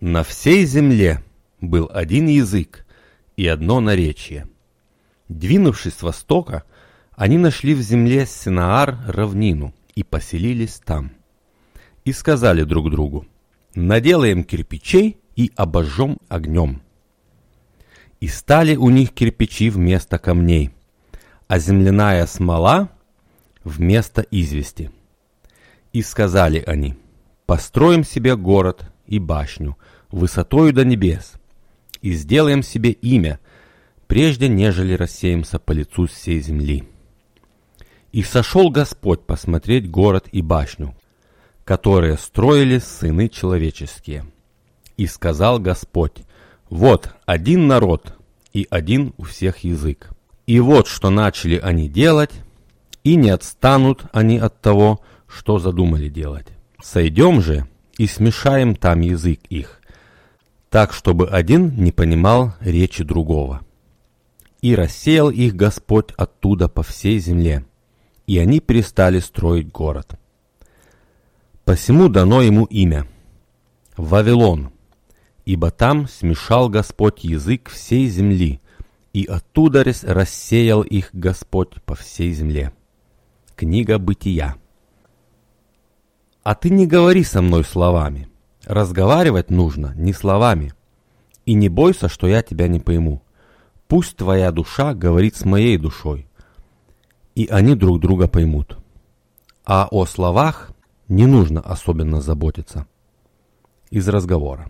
На всей земле был один язык и одно наречие. Двинувшись с востока, они нашли в земле Синаар равнину и поселились там. И сказали друг другу, наделаем кирпичей и обожжем огнем. И стали у них кирпичи вместо камней, а земляная смола вместо извести. И сказали они, построим себе город и башню, высотою до небес, и сделаем себе имя, прежде нежели рассеемся по лицу всей земли. И сошел Господь посмотреть город и башню, которые строили сыны человеческие. И сказал Господь, вот один народ и один у всех язык. И вот что начали они делать, и не отстанут они от того, что задумали делать. Сойдем же и смешаем там язык их, так, чтобы один не понимал речи другого. И рассеял их Господь оттуда по всей земле, и они перестали строить город. Посему дано ему имя – Вавилон, ибо там смешал Господь язык всей земли, и оттуда рассеял их Господь по всей земле. Книга Бытия. А ты не говори со мной словами. Разговаривать нужно не словами. И не бойся, что я тебя не пойму. Пусть твоя душа говорит с моей душой, и они друг друга поймут. А о словах не нужно особенно заботиться. Из разговора.